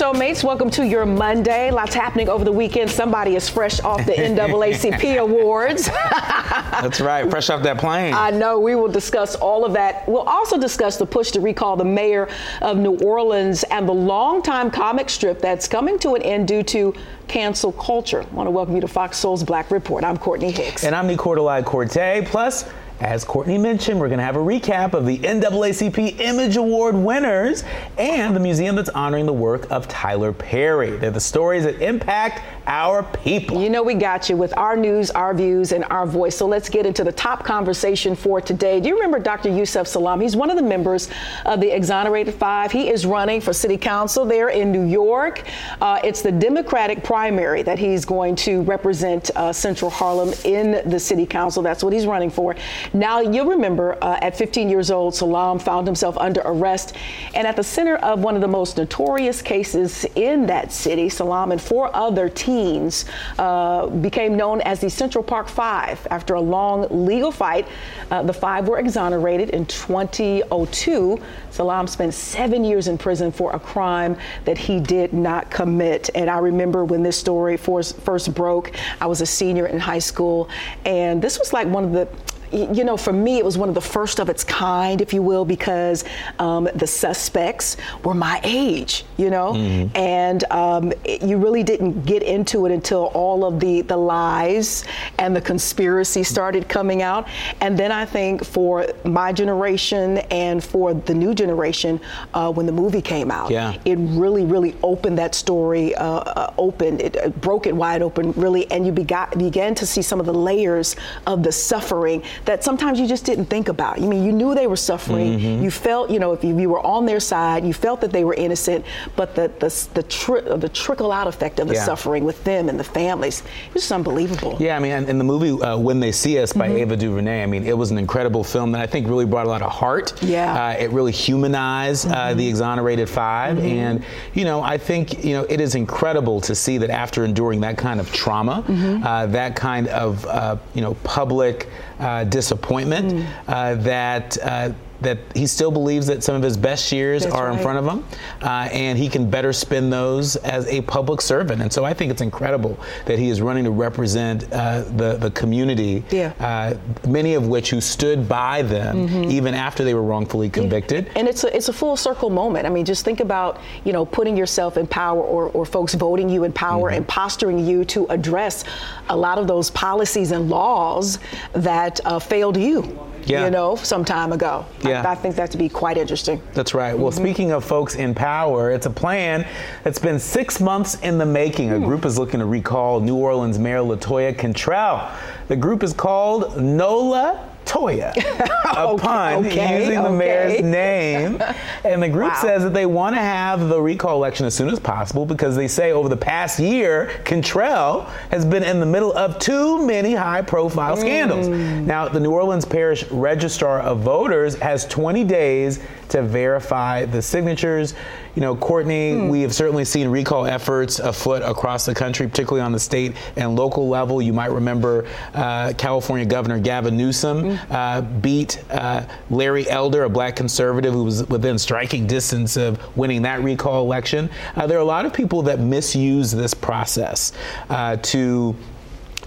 showmates. Welcome to your Monday. Lots happening over the weekend. Somebody is fresh off the NAACP awards. That's right, fresh off that plane. I know. We will discuss all of that. We'll also discuss the push to recall the mayor of New Orleans and the longtime comic strip that's coming to an end due to cancel culture. I want to welcome you to Fox Soul's Black Report. I'm Courtney Hicks. And I'm Nicordelai Corte. Plus, as Courtney mentioned, we're going to have a recap of the NAACP Image Award winners and the museum that's honoring the work of Tyler Perry. They're the stories that impact our people. You know, we got you with our news, our views, and our voice. So let's get into the top conversation for today. Do you remember Dr. Yusef Salaam? He's one of the members of the Exonerated Five. He is running for city council there in New York. Uh, it's the Democratic primary that he's going to represent uh, Central Harlem in the city council. That's what he's running for. Now, you'll remember uh, at 15 years old, Salaam found himself under arrest and at the center of one of the most notorious cases in that city. Salaam and four other teens uh, became known as the Central Park Five. After a long legal fight, uh, the five were exonerated in 2002. Salaam spent seven years in prison for a crime that he did not commit. And I remember when this story first broke, I was a senior in high school, and this was like one of the you know, for me, it was one of the first of its kind, if you will, because um, the suspects were my age, you know, mm-hmm. and um, it, you really didn't get into it until all of the the lies and the conspiracy started coming out. And then I think for my generation and for the new generation, uh, when the movie came out, yeah. it really, really opened that story uh, uh, open. It uh, broke it wide open, really, and you begot, began to see some of the layers of the suffering that sometimes you just didn't think about. I mean, you knew they were suffering. Mm-hmm. You felt, you know, if you, you, were on their side, you felt that they were innocent, but the the the, tri- the trickle out effect of the yeah. suffering with them and the families, it was just unbelievable. Yeah, I mean, in the movie uh, When They See Us by mm-hmm. Ava DuVernay, I mean, it was an incredible film that I think really brought a lot of heart. Yeah. Uh, it really humanized uh, mm-hmm. the exonerated 5 mm-hmm. and you know, I think you know it is incredible to see that after enduring that kind of trauma, mm-hmm. uh, that kind of uh, you know public uh, disappointment mm. uh, that uh, that he still believes that some of his best years That's are right. in front of him, uh, and he can better spend those as a public servant. And so I think it's incredible that he is running to represent uh, the the community, yeah. uh, many of which who stood by them mm-hmm. even after they were wrongfully convicted. Yeah. And it's a it's a full circle moment. I mean, just think about you know putting yourself in power or, or folks voting you in power mm-hmm. and posturing you to address a lot of those policies and laws that uh, failed you yeah. you know, some time ago. Yeah. I, I think that to be quite interesting. That's right. Well, mm-hmm. speaking of folks in power, it's a plan that's been six months in the making. A hmm. group is looking to recall New Orleans Mayor Latoya Cantrell. The group is called NOLA Toya, a pun okay, using the mayor's name. And the group wow. says that they want to have the recall election as soon as possible because they say over the past year, Cantrell has been in the middle of too many high profile mm. scandals. Now, the New Orleans Parish Registrar of Voters has 20 days to verify the signatures. You know, Courtney, hmm. we have certainly seen recall efforts afoot across the country, particularly on the state and local level. You might remember uh, California Governor Gavin Newsom hmm. uh, beat uh, Larry Elder, a black conservative who was within striking distance of winning that recall election. Uh, there are a lot of people that misuse this process uh, to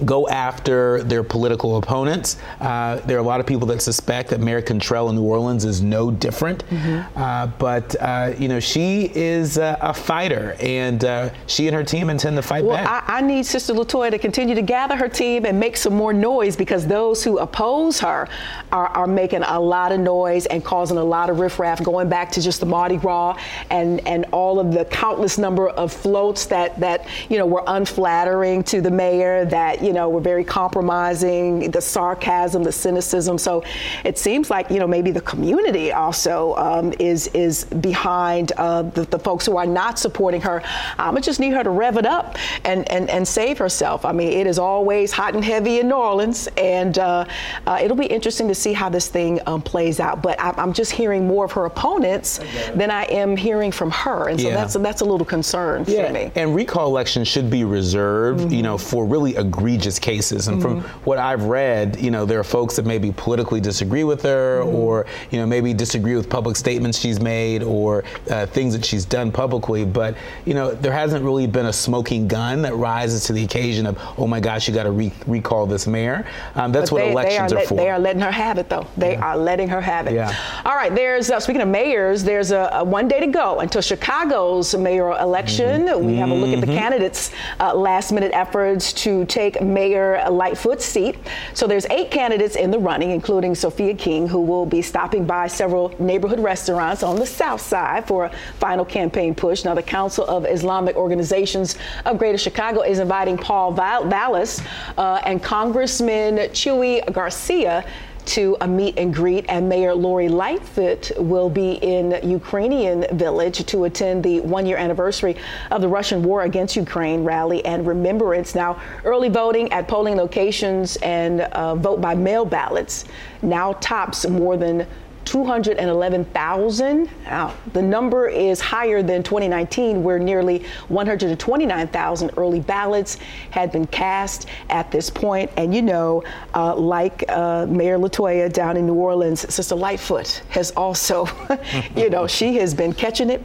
go after their political opponents. Uh, there are a lot of people that suspect that Mayor Cantrell in New Orleans is no different. Mm-hmm. Uh, but, uh, you know, she is a fighter, and uh, she and her team intend to fight well, back. I, I, need Sister Latoya to continue to gather her team and make some more noise because those who oppose her are, are making a lot of noise and causing a lot of riffraff, going back to just the Mardi Gras and, and all of the countless number of floats that, that, you know, were unflattering to the mayor that, you know, were very compromising, the sarcasm, the cynicism. So it seems like, you know, maybe the community also um, is is behind uh, the, the, folks who are not supporting her. I'm gonna just need her to rev it up and, and, and save herself. I mean, it is always hot and heavy in New Orleans, and uh, uh, it'll be interesting to see how this thing um, plays out. But I, am just hearing more of her opponents than I am hearing from her, and so yeah. that's that's a little concern yeah. for me. And recall elections should be reserved, mm-hmm. you know, for really egregious egregious cases. And mm-hmm. from what I've read, you know, there are folks that maybe politically disagree with her, mm-hmm. or you know, maybe disagree with public statements she's made or uh, things that she's done publicly. But you know, there hasn't really been a smoking gun that rises to the occasion of, oh my gosh, you got to re- recall this mayor. Um, that's but what they, elections they are, are, for. They are letting her have it, though. They yeah. are letting her have it. Yeah. All right. There's uh, speaking of mayors. There's a, a, one day to go until Chicago's mayoral election. Mm-hmm. We have a look at the mm-hmm. candidates' uh, last-minute efforts to take Mayor Lightfoot's seat. So there's eight candidates in the running, including Sophia King, who will be stopping by several neighborhood restaurants on the south side for a final campaign push. Now, the Council of Islamic Organizations of Greater Chicago is inviting Paul Vallas uh, and Congressman Chuy Garcia to a meet and greet, and Mayor Lori Lightfoot will be in Ukrainian Village to attend the one year anniversary of the Russian war against Ukraine rally and remembrance. Now, early voting at polling locations and uh, vote by mail ballots now tops more than 211,000. Now, the number is higher than 2019, where nearly 129,000 early ballots had been cast at this point. And you know, uh, like uh, Mayor Latoya down in New Orleans, Sister Lightfoot has also, you know, she has been catching it.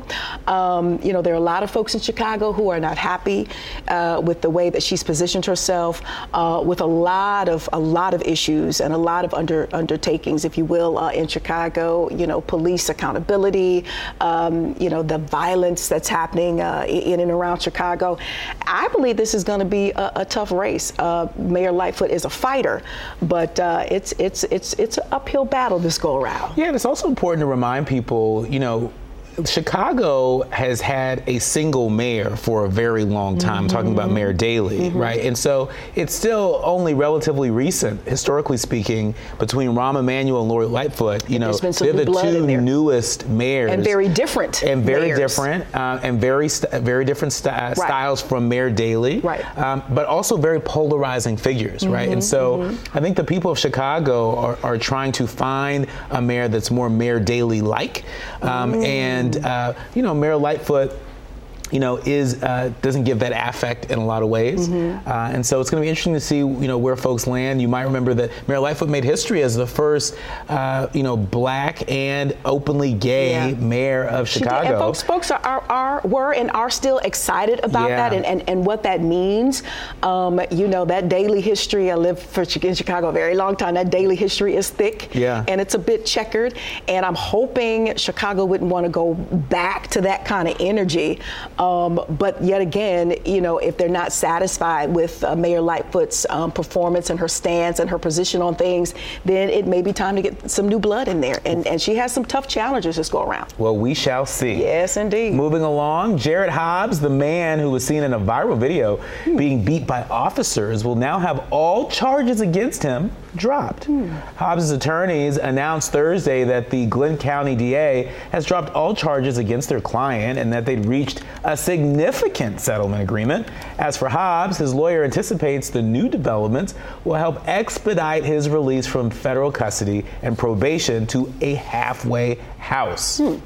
Um, you know, there are a lot of folks in Chicago who are not happy uh, with the way that she's positioned herself, uh, with a lot of a lot of issues and a lot of under undertakings, if you will, uh, in Chicago. Chicago, you know, police accountability, um, you know, the violence that's happening uh, in and around Chicago. I believe this is going to be a, a, tough race. Uh, Mayor Lightfoot is a fighter, but uh, it's it's it's it's an uphill battle this go around. Yeah, and it's also important to remind people, you know Chicago has had a single mayor for a very long time. Mm-hmm. talking about Mayor Daley, mm-hmm. right? And so it's still only relatively recent, historically speaking, between Rahm Emanuel and Lori Lightfoot. You know, they're the two newest mayors, and very different, and very mayors. different, uh, and very st- very different st- right. styles from Mayor Daley, right? Um, but also very polarizing figures, mm-hmm. right? And so mm-hmm. I think the people of Chicago are, are, trying to find a mayor that's more Mayor Daley like, um, mm. and and uh, you know, Mayor Lightfoot you know, is uh, doesn't give that affect in a lot of ways, mm-hmm. uh, and so it's going to be interesting to see, you know, where folks land. You might remember that Mayor Lightfoot made history as the first, uh, you know, black and openly gay yeah. mayor of Chicago. And folks, folks are, are, are, were and are still excited about yeah. that and, and, and what that means. Um, you know, that Daley history. I lived for in Chicago a very long time. That Daley history is thick, yeah, and it's a bit checkered. And I'm hoping Chicago wouldn't want to go back to that kind of energy. Um, but yet again, you know, if they're not satisfied with uh, Mayor Lightfoot's um, performance and her stance and her position on things, then it may be time to get some new blood in there. And, and she has some tough challenges this go around. Well, we shall see. Yes, indeed. Moving along, Jarrett Hobbs, the man who was seen in a viral video hmm. being beat by officers, will now have all charges against him dropped. Hmm. Hobbs' attorneys announced Thursday that the Glynn County DA has dropped all charges against their client and that they'd reached a significant settlement agreement. As for Hobbs, his lawyer anticipates the new developments will help expedite his release from federal custody and probation to a halfway house. Hmm.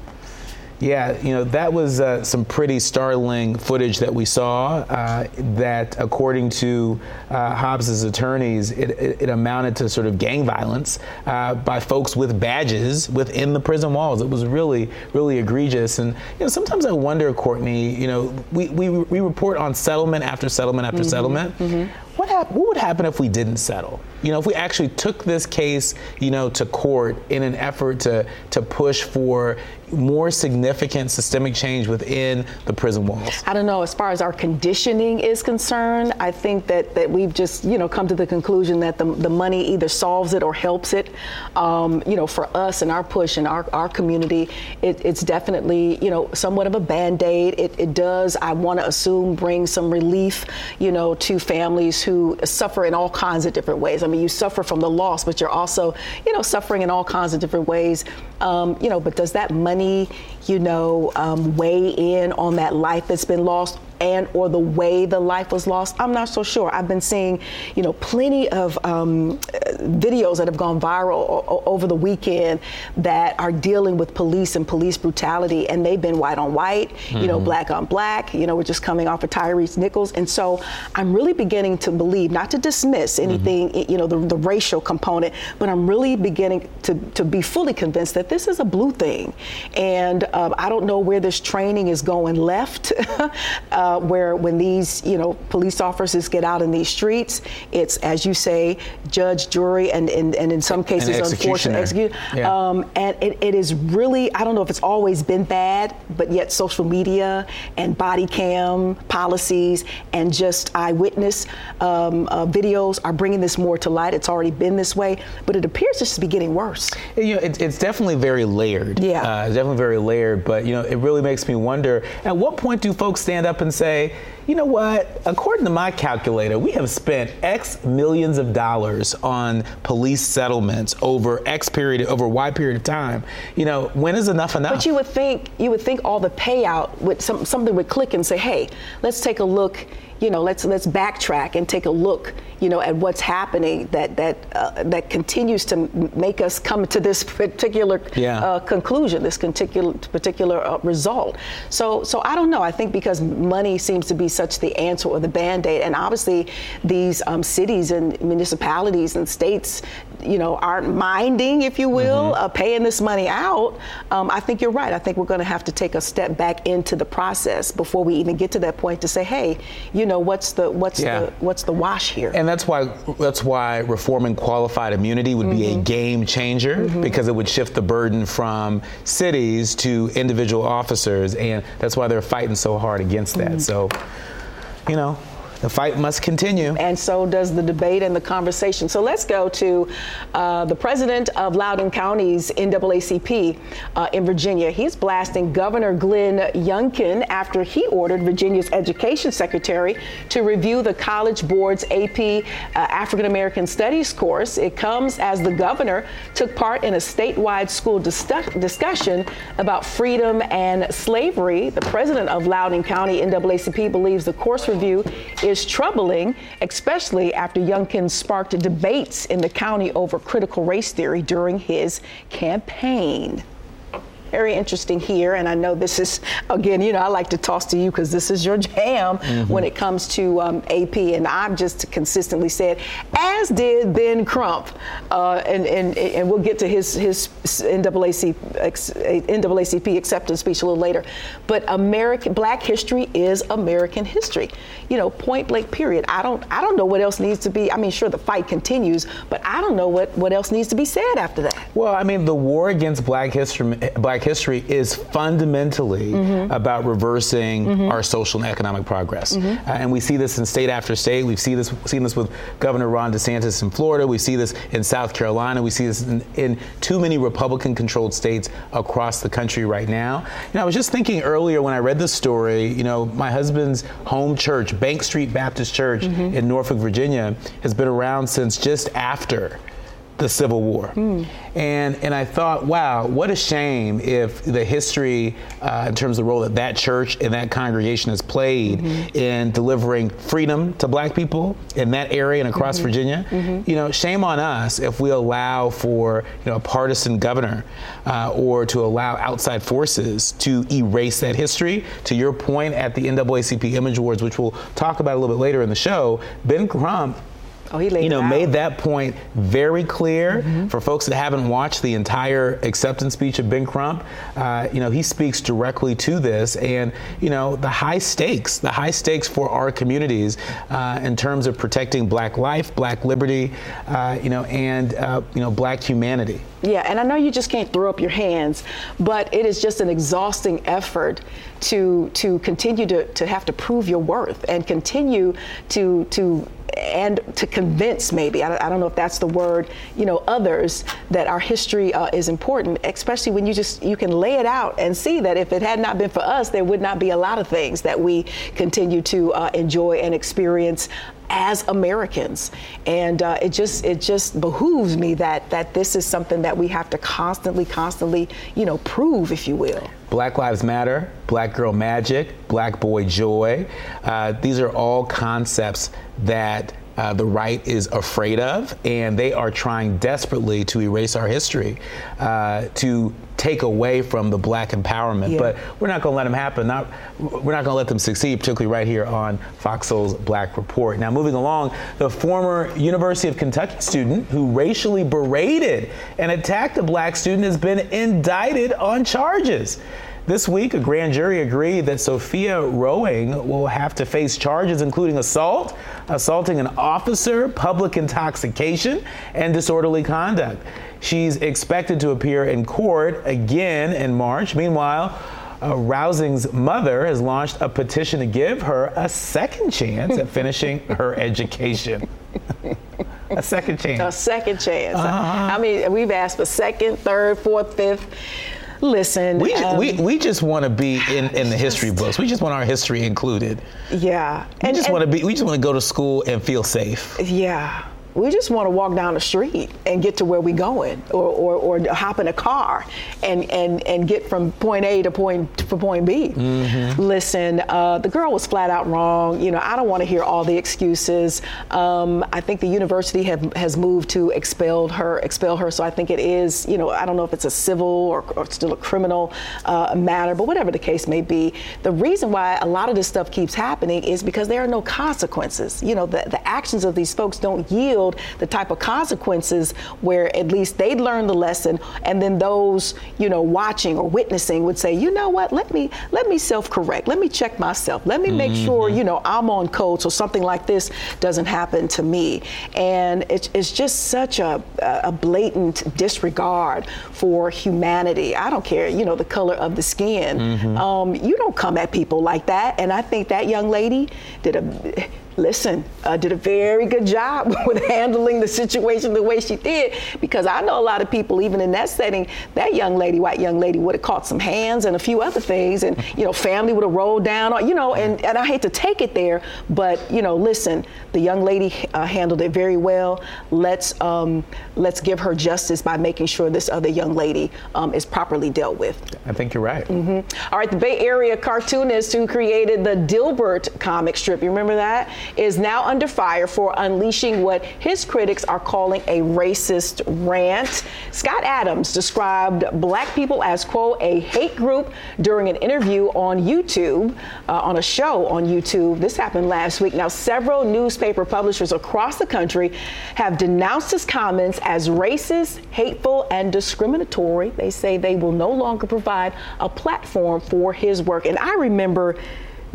Yeah, you know, that was uh, some pretty startling footage that we saw. Uh, that, according to uh, Hobbs's attorneys, it, it, it, amounted to sort of gang violence uh, by folks with badges within the prison walls. It was really, really egregious. And, you know, sometimes I wonder, Courtney, you know, we, we, we report on settlement after settlement after mm-hmm, settlement. Mm-hmm what, hap- what would happen if we didn't settle? You know, if we actually took this case, you know, to court in an effort to to push for more significant systemic change within the prison walls? I don't know. As far as our conditioning is concerned, I think that, that we've just, you know, come to the conclusion that the, the money either solves it or helps it. Um, you know, for us and our push and our, our community, it, it's definitely, you know, somewhat of a band-aid. It, it does, I want to assume, bring some relief, you know, to families who suffer in all kinds of different ways. I mean, you suffer from the loss, but you're also, you know, suffering in all kinds of different ways. Um, you know, but does that money, you know, um, weigh in on that life that's been lost? And or the way the life was lost, I'm not so sure. I've been seeing, you know, plenty of um, videos that have gone viral o- over the weekend that are dealing with police and police brutality, and they've been white on white, mm-hmm. you know, mm-hmm. black on black. You know, we're just coming off of Tyrese Nichols, and so I'm really beginning to believe, not to dismiss anything, mm-hmm. you know, the, the racial component, but I'm really beginning to, to be fully convinced that this is a blue thing, and um, I don't know where this training is going left, uh, where when these, you know, police officers get out in these streets, it's as you say, judge, jury, and, and, and in some cases, unfortunately, execute. Yeah. Um, and it, it is really, I don't know if it's always been bad, but yet social media and body cam policies and just eyewitness um, uh, videos are bringing this more to light. It's already been this way, but it appears just to be getting worse. You know, it, it's definitely very layered. Yeah, uh, it's definitely very layered. But you know, it really makes me wonder: at what point do folks stand up and say? You know what? According to my calculator, we have spent X millions of dollars on police settlements over X period, over Y period of time. You know, when is enough enough? But you would think, you would think all the payout would some, something would click and say, hey, let's take a look you know, let's let's backtrack and take a look, you know, at what's happening that that uh, that continues to make us come to this particular yeah. uh, conclusion, this particular particular uh, result. So so I don't know. I think because money seems to be such the answer or the band aid, and obviously these um, cities and municipalities and states, you know, aren't minding, if you will, mm-hmm. Uh, paying this money out. Um, I think you're right. I think we're going to have to take a step back into the process before we even get to that point to say, hey, you know know what's the what's yeah. the what's the wash here. And that's why that's why reforming qualified immunity would mm-hmm. be a mm-hmm. game changer mm-hmm. because it would shift the burden from cities to individual officers, and that's why they're fighting so hard against that. Mm-hmm. So, you know, the fight must continue. And so does the debate and the conversation. So let's go to uh, the president of Loudoun County's NAACP uh, in Virginia. He's blasting Governor Glenn Youngkin after he ordered Virginia's education secretary to review the College Board's AP uh, African American Studies course. It comes as the governor took part in a statewide school dis- discussion about freedom and slavery. The president of Loudoun County NAACP believes the course review is is troubling, especially after Youngkin sparked debates in the county over critical race theory during his campaign very interesting here. And I know this is, again, you know, I like to toss to you because this is your jam mm-hmm. when it comes to um, AP. And I've just consistently said, as did Ben Crump, uh, and, and, and we'll get to his, his NAACP, NAACP acceptance speech a little later. But American Black history is American history. You know, point blank. Period. I don't I don't know what else needs to be. I mean, sure, the fight continues, but I don't know what what else needs to be said after that. Well, I mean, the war against Black history, Black history is fundamentally mm-hmm. about reversing mm-hmm. our social and economic progress. Mm-hmm. Uh, and we see this in state after state. We've seen this, seen this with Governor Ron DeSantis in Florida. We see this in South Carolina. We see this in, in too many Republican controlled states across the country right now. You know, I was just thinking earlier when I read this story, you know, my husband's home church, Bank Street Baptist Church mm-hmm. in Norfolk, Virginia, has been around since just after the Civil War. Mm. And, and I thought, wow, what a shame if the history, uh, in terms of the role that that church and that congregation has played mm-hmm. in delivering freedom to black people in that area and across mm-hmm. Virginia, mm-hmm. you know, shame on us if we allow for, you know, a partisan governor uh, or to allow outside forces to erase that history. To your point at the NAACP Image Awards, which we'll talk about a little bit later in the show, Ben Crump Oh, he laid you know, made that point very clear mm-hmm. for folks that haven't watched the entire acceptance speech of Ben Crump. Uh, you know, he speaks directly to this, and you know, the high stakes, the high stakes for our communities uh, in terms of protecting Black life, Black liberty, uh, you know, and uh, you know, Black humanity. Yeah, and I know you just can't throw up your hands, but it is just an exhausting effort to to continue to, to have to prove your worth and continue to to and to convince maybe I, I, don't know if that's the word you know others that our history uh, is important especially when you just you can lay it out and see that if it had not been for us there would not be a lot of things that we continue to uh, enjoy and experience as Americans. And uh, it just it just behooves me that that this is something that we have to constantly, constantly, you know, prove, if you will. Black Lives Matter, Black Girl Magic, Black Boy Joy. Uh, these are all concepts that uh, the right is afraid of, and they are trying desperately to erase our history, uh, to take away from the black empowerment. Yeah. But we're not going to let them happen. Not, we're not going to let them succeed, particularly right here on Fox Soul's Black Report. Now, moving along, the former University of Kentucky student who racially berated and attacked a black student has been indicted on charges. This week, a grand jury agreed that Sophia Rosing will have to face charges including assault, assaulting an officer, public intoxication, and disorderly conduct. She's expected to appear in court again in March. Meanwhile, uh, Rosing's mother has launched a petition to give her a second chance at finishing her education. a second chance. A second chance. Uh-huh. I mean, we've asked for second, third, fourth, fifth. Listen, we um, we, we just want to be in, in the history books. We just want our history included. Yeah, we and, just want to be. We just want to go to school and feel safe. Yeah, we just want to walk down the street and get to where we're going or, or, or, hop in a car and, and, and get from point A to point to point B. Mm-hmm. Listen, uh, the girl was flat out wrong. You know, I don't want to hear all the excuses. Um, I think the university have, has moved to expel her, expel her. So I think it is, you know, I don't know if it's a civil or, or still a criminal uh, matter, but whatever the case may be. The reason why a lot of this stuff keeps happening is because there are no consequences. You know, the, the actions of these folks don't yield the type of consequences where at least they'd learn the lesson and then those you know watching or witnessing would say you know what? Let me let me self-correct. Let me check myself. Let me make mm-hmm. sure you know i'm on code so something like this doesn't happen to me. And it's, it's just such a, a blatant disregard for humanity. I don't care you know the color of the skin. Mm-hmm. um, you don't come at people like that. And i think that young lady did a listen, uh, did a very good job with handling the situation the way she did. Because I know a lot of people, even in that setting, that young lady, white young lady, would have caught some hands and a few other things, and you know, family would have rolled down, or, you know. And, and I hate to take it there, but you know, listen, the young lady uh, handled it very well. Let's um, let's give her justice by making sure this other young lady um, is properly dealt with. I think you're right. Mm-hmm. All right, the Bay Area cartoonist who created the Dilbert comic strip, you remember that? Is now under fire for unleashing what his critics are calling a racist rant. Scott Adams described black people as, quote, a hate group during an interview on YouTube, uh, on a show on YouTube. This happened last week. Now, several newspaper publishers across the country have denounced his comments as racist, hateful, and discriminatory. They say they will no longer provide a platform for his work. And I remember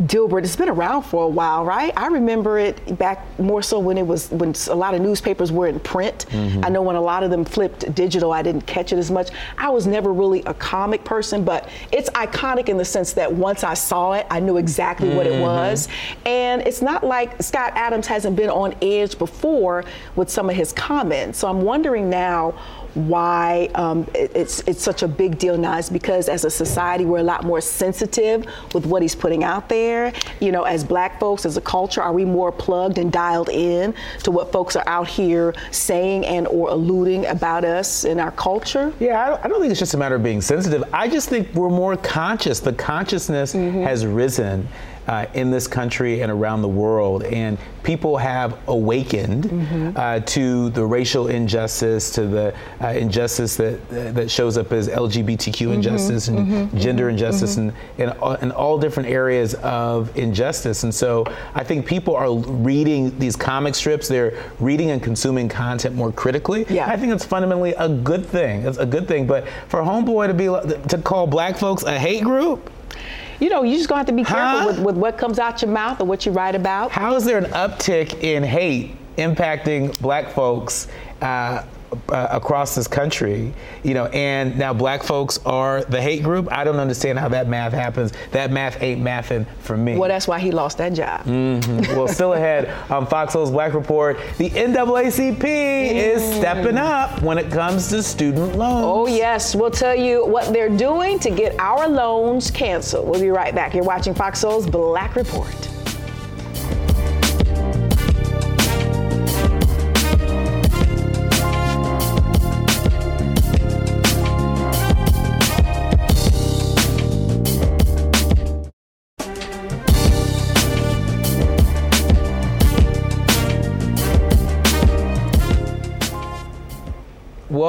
Dilbert, it's been around for a while, right? I remember it back more so when it was when a lot of newspapers were in print. Mm-hmm. I know when a lot of them flipped digital, I didn't catch it as much. I was never really a comic person, but it's iconic in the sense that once I saw it, I knew exactly mm-hmm. what it mm-hmm. was. And it's not like Scott Adams hasn't been on edge before with some of his comments. So I'm wondering now why um, it, it's it's such a big deal now is because as a society we're a lot more sensitive with what he's putting out there. You know, as black folks, as a culture, are we more plugged and dialed in to what folks are out here saying and or alluding about us in our culture? Yeah, I don't, I don't think it's just a matter of being sensitive. I just think we're more conscious. The consciousness mm-hmm. has risen uh, in this country and around the world. And people have awakened mm-hmm. uh, to the racial injustice, to the uh, injustice that that shows up as LGBTQ mm-hmm. injustice and mm-hmm. gender mm-hmm. injustice and, and, and all different areas of injustice. And so I think people are reading these comic strips, they're reading and consuming content more critically. Yeah. I think it's fundamentally a good thing. It's a good thing. But for Homeboy to be to call black folks a hate group, you know, you just gonna have to be careful huh? with, with what comes out your mouth or what you write about. How is there an uptick in hate impacting black folks? Uh, uh, across this country, you know, and now black folks are the hate group. I don't understand how that math happens. That math ain't mathing for me. Well, that's why he lost that job. Mm-hmm. well, still ahead on Fox Soul's Black Report, the NAACP mm. is stepping up when it comes to student loans. Oh, yes. We'll tell you what they're doing to get our loans canceled. We'll be right back. You're watching Fox Soul's Black Report.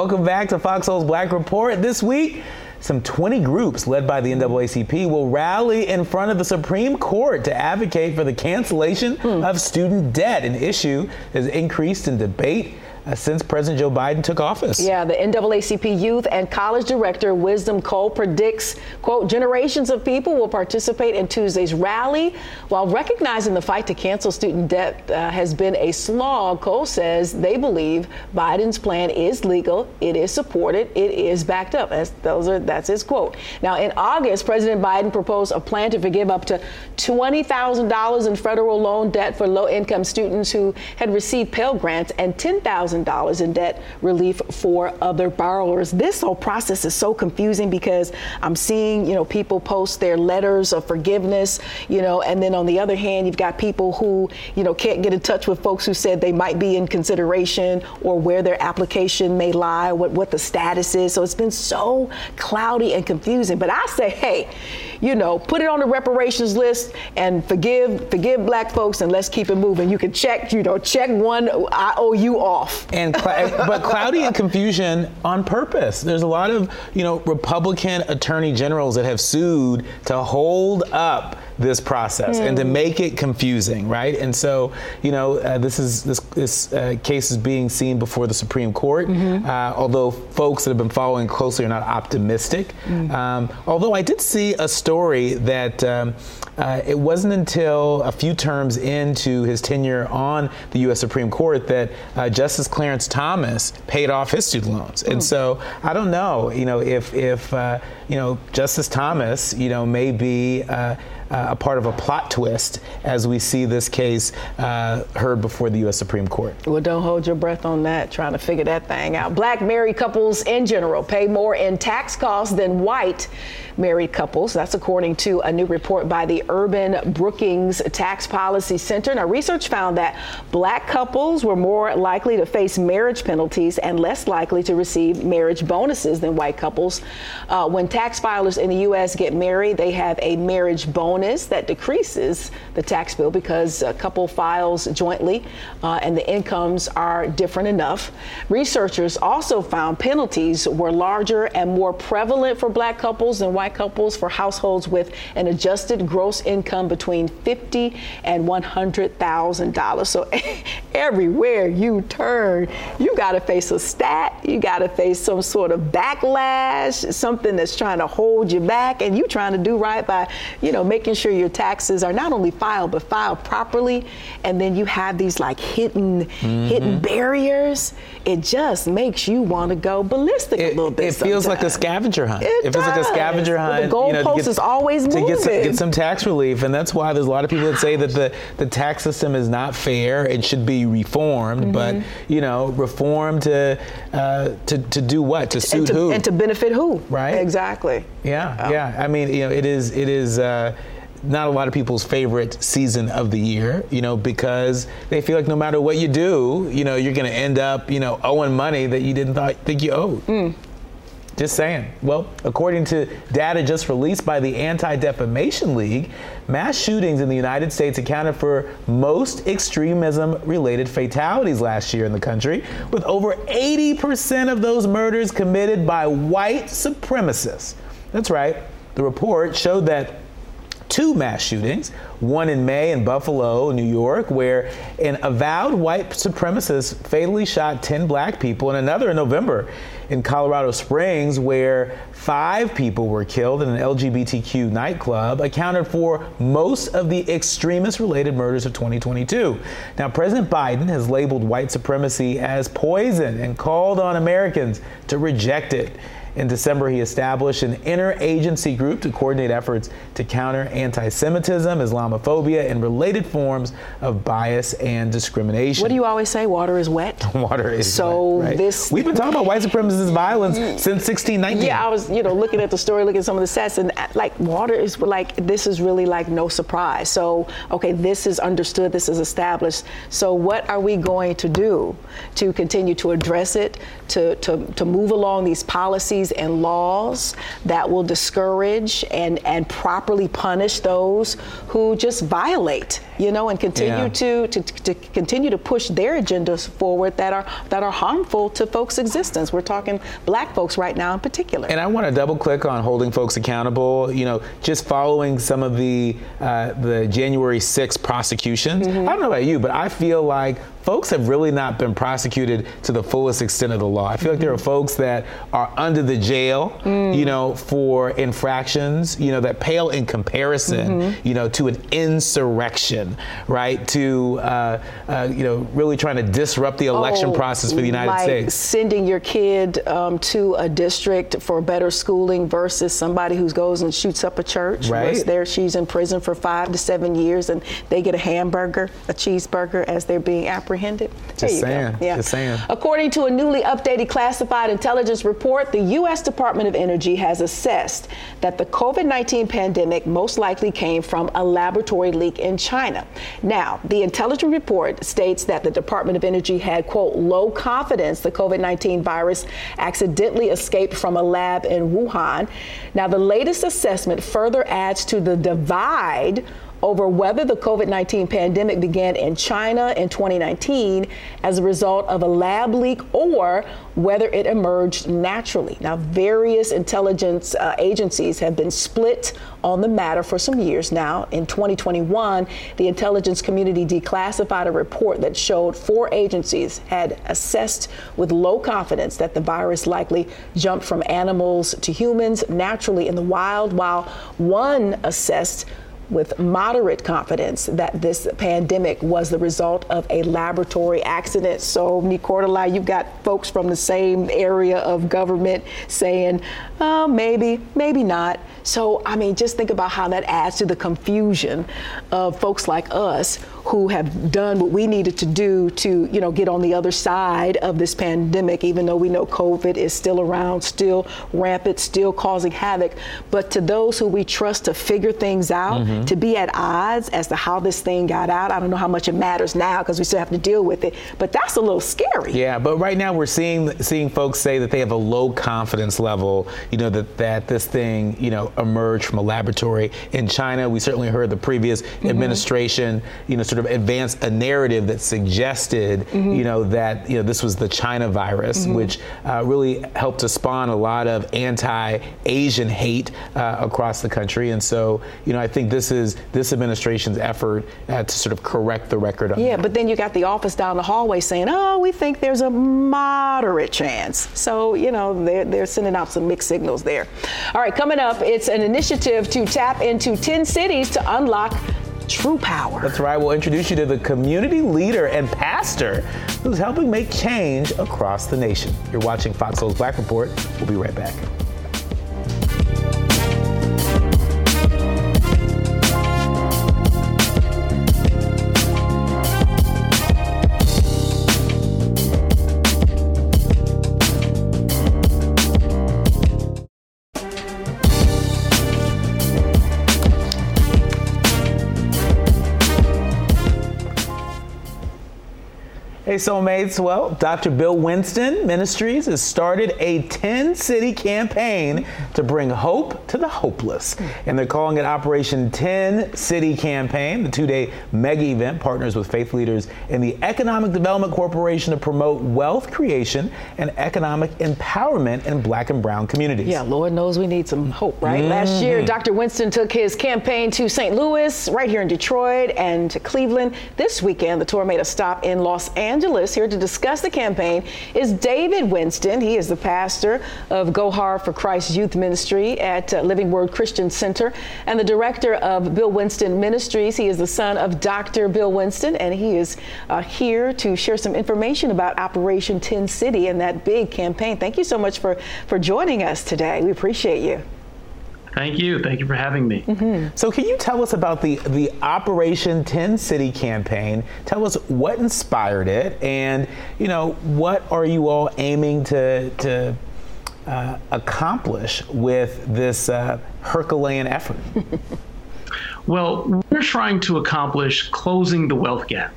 Welcome back to Fox Soul's Black Report. This week, some 20 groups led by the NAACP will rally in front of the Supreme Court to advocate for the cancellation hmm. of student debt, an issue that has increased in debate since President Joe Biden took office. Yeah, the NAACP Youth and College Director Wisdom Cole predicts, quote, generations of people will participate in Tuesday's rally. While recognizing the fight to cancel student debt uh, has been a slog, Cole says they believe Biden's plan is legal, it is supported, it is backed up. That's, those are, that's his quote. Now, in August, President Biden proposed a plan to forgive up to $20,000 in federal loan debt for low income students who had received Pell Grants and 10000 $1,000 in debt relief for other borrowers. This whole process is so confusing because I'm seeing, you know, people post their letters of forgiveness, you know, and then on the other hand, you've got people who, you know, can't get in touch with folks who said they might be in consideration or where their application may lie, what, what the status is. So it's been so cloudy and confusing. But I say, hey, you know, put it on the reparations list and forgive forgive black folks and let's keep it moving. You can check, you know, check one IOU off. And eh, but cloudy and confusion on purpose. There's a lot of, you know, Republican attorney generals that have sued to hold up this process mm. and to hmm. make it confusing, right? And so, you know, uh, this is this this uh, case is being seen before the Supreme Court. Mm-hmm. Uh, although folks that have been following closely are not optimistic. Mm. Um, although I did see a story that. Um, uh, it wasn't until a few terms into his tenure on the U.S. Supreme Court that uh, Justice Clarence Thomas paid off his student loans. And hmm. so I don't know, you know, if if uh, you know Justice Thomas, you know, may be uh, a part of a plot twist as we see this case uh, heard before the U.S. Supreme Court. Well, don't hold your breath on that, trying to figure that thing out. Black married couples in general pay more in tax costs than white married couples. That's according to a new report by the Urban Brookings Tax Policy Center. Now, research found that black couples were more likely to face marriage penalties and less likely to receive marriage bonuses than white couples. Uh, when tax filers in the U.S. get married, they have a marriage bonus that decreases the tax bill because a couple files jointly uh, and the incomes are different enough. Researchers also found penalties were larger and more prevalent for black couples than white couples for households with an adjusted gross income between fifty and one hundred thousand dollars. So everywhere you turn, you got to face a stat. You got to face some sort of backlash, something that's trying to hold you back, and you trying to do right by, you know, making sure your taxes are not only filed but filed properly and then you have these like hidden mm-hmm. hidden barriers it just makes you want to go ballistic it, a little bit it feels like a scavenger hunt it, it feels like a scavenger hunt the goalpost you know, is always to moving. Get some, get some tax relief and that's why there's a lot of people that say that the, the tax system is not fair it should be reformed mm-hmm. but you know reform to uh, to, to do what to suit and to, who and to benefit who right exactly yeah oh. yeah i mean you know it is it is uh, not a lot of people's favorite season of the year, you know, because they feel like no matter what you do, you know, you're going to end up, you know, owing money that you didn't th- think you owed. Mm. Just saying. Well, according to data just released by the Anti Defamation League, mass shootings in the United States accounted for most extremism related fatalities last year in the country, with over 80% of those murders committed by white supremacists. That's right. The report showed that two mass shootings, one in May in Buffalo, New York, where an avowed white supremacist fatally shot 10 black people, and another in November in Colorado Springs, where five people were killed in an LGBTQ nightclub, accounted for most of the extremist related murders of 2022. Now, President Biden has labeled white supremacy as poison and called on Americans to reject it. In December, he established an interagency group to coordinate efforts to counter anti Semitism, Islamophobia, and related forms of bias and discrimination. What do you always say? Water is wet? Water is so wet. Right? this. We've been talking about white supremacist violence since 1619. Yeah, I was, you know, looking at the story, looking at some of the stats, and uh, like water is like, this is really like no surprise. So, okay, this is understood, this is established. So, what are we going to do to continue to address it, to, to, to move along these policies? Policies and laws that will discourage and, and properly punish those who just violate, you know, and continue yeah. to, to, to continue to push their agendas forward that are that are harmful to folks' existence. We're talking black folks right now in particular. And I want to double click on holding folks accountable. You know, just following some of the uh, the January 6th prosecutions. Mm-hmm. I don't know about you, but I feel like folks have really not been prosecuted to the fullest extent of the law. I feel like there are folks that are under the jail, mm. you know, for infractions, you know, that pale in comparison, mm-hmm. you know, to an insurrection, right? To, uh, uh, you know, really trying to disrupt the election oh, process for the United like States. Sending your kid um, to a district for better schooling versus somebody who goes and shoots up a church. Right. There, she's in prison for five to seven years, and they get a hamburger, a cheeseburger, as they're being apprehended apprehended. Just saying. Yeah. Just saying. According to a newly updated classified intelligence report, the U.S. Department of Energy has assessed that the COVID 19 pandemic most likely came from a laboratory leak in China. Now, the intelligence report states that the Department of Energy had, quote, low confidence the COVID 19 virus accidentally escaped from a lab in Wuhan. Now, the latest assessment further adds to the divide over whether the COVID 19 pandemic began in China in 2019 as a result of a lab leak or whether it emerged naturally. Now, various intelligence uh, agencies have been split on the matter for some years now. In 2021, the intelligence community declassified a report that showed four agencies had assessed with low confidence that the virus likely jumped from animals to humans naturally in the wild, while one assessed with moderate confidence that this pandemic was the result of a laboratory accident. So, Nicordelai, you've got folks from the same area of government saying, oh, maybe, maybe not. So, I mean, just think about how that adds to the confusion of folks like us who have done what we needed to do to, you know, get on the other side of this pandemic, even though we know COVID is still around, still rampant, still causing havoc. But to those who we trust to figure things out, mm-hmm. to be at odds as to how this thing got out, I don't know how much it matters now because we still have to deal with it. But that's a little scary. Yeah, but right now we're seeing seeing folks say that they have a low confidence level, you know, that, that this thing, you know, emerged from a laboratory in China. We certainly heard the previous mm-hmm. administration, you know, sort of advance a narrative that suggested, mm-hmm. you know, that you know this was the China virus, mm-hmm. which uh, really helped to spawn a lot of anti-Asian hate uh, across the country. And so, you know, I think this is this administration's effort uh, to sort of correct the record. yeah, that. but then you got the office down the hallway saying, "Oh, we think there's a moderate chance." So, you know, they're they're sending out some mixed signals there. All right, coming up, it's an initiative to tap into 10 cities to unlock true power. That's right. We'll introduce you to the community leader and pastor who's helping make change across the nation. You're watching Fox Soul's Black Report. We'll be right back. Hey, Soulmates. Well, Dr. Bill Winston Ministries has started a 10 city campaign to bring hope to the hopeless. And they're calling it Operation 10 City Campaign. The two day mega event partners with faith leaders in the Economic Development Corporation to promote wealth creation and economic empowerment in black and brown communities. Yeah, Lord knows we need some hope, right? Mm-hmm. Last year, Dr. Winston took his campaign to St. Louis, right here in Detroit, and to Cleveland. This weekend, the tour made a stop in Los Angeles. Angeles. Here to discuss the campaign is David Winston. He is the pastor of Go Hard for Christ Youth Ministry at uh, Living Word Christian Center and the director of Bill Winston Ministries. He is the son of Dr. Bill Winston, and he is uh, here to share some information about Operation 10 City and that big campaign. Thank you so much for, for joining us today. We appreciate you. Thank you. Thank you for having me. Mm-hmm. So, can you tell us about the, the Operation 10 City campaign? Tell us what inspired it, and you know what are you all aiming to to uh, accomplish with this uh, Herculean effort? well, we're trying to accomplish closing the wealth gap.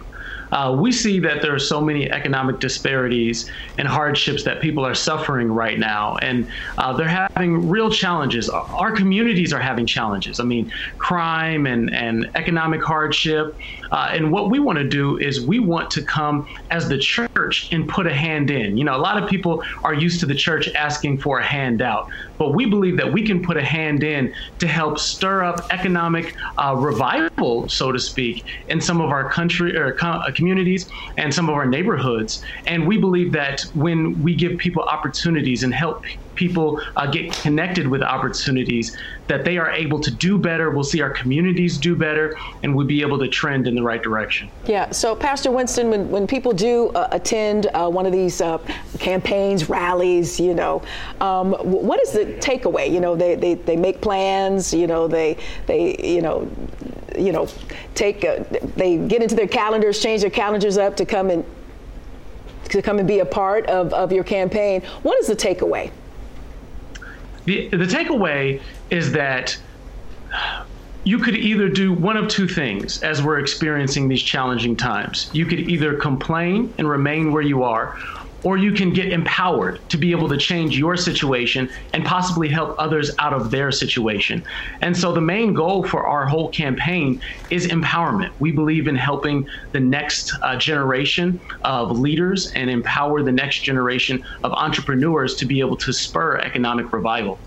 Uh, we see that there are so many economic disparities and hardships that people are suffering right now, and uh, they're having real challenges. Our communities are having challenges. I mean, crime and, and economic hardship. Uh, and what we want to do is we want to come as the church and put a hand in. You know, a lot of people are used to the church asking for a handout, but we believe that we can put a hand in to help stir up economic uh, revival, so to speak, in some of our country or uh, communities and some of our neighborhoods. And we believe that when we give people opportunities and help people uh, get connected with opportunities, that they are able to do better. We'll see our communities do better, and we'll be able to trend in the right direction. Yeah. So, Pastor Winston, when, when people do uh, attend uh, one of these uh, campaigns, rallies, you know, um, what is the takeaway? You know, they, they, they make plans. You know, they they you know you know take uh, they get into their calendars, change their calendars up to come and to come and be a part of, of your campaign. What is the takeaway? The, the takeaway is that you could either do one of two things as we're experiencing these challenging times. You could either complain and remain where you are, or you can get empowered to be able to change your situation and possibly help others out of their situation. And so the main goal for our whole campaign is empowerment. We believe in helping the next uh, generation of leaders and empower the next generation of entrepreneurs to be able to spur economic revival.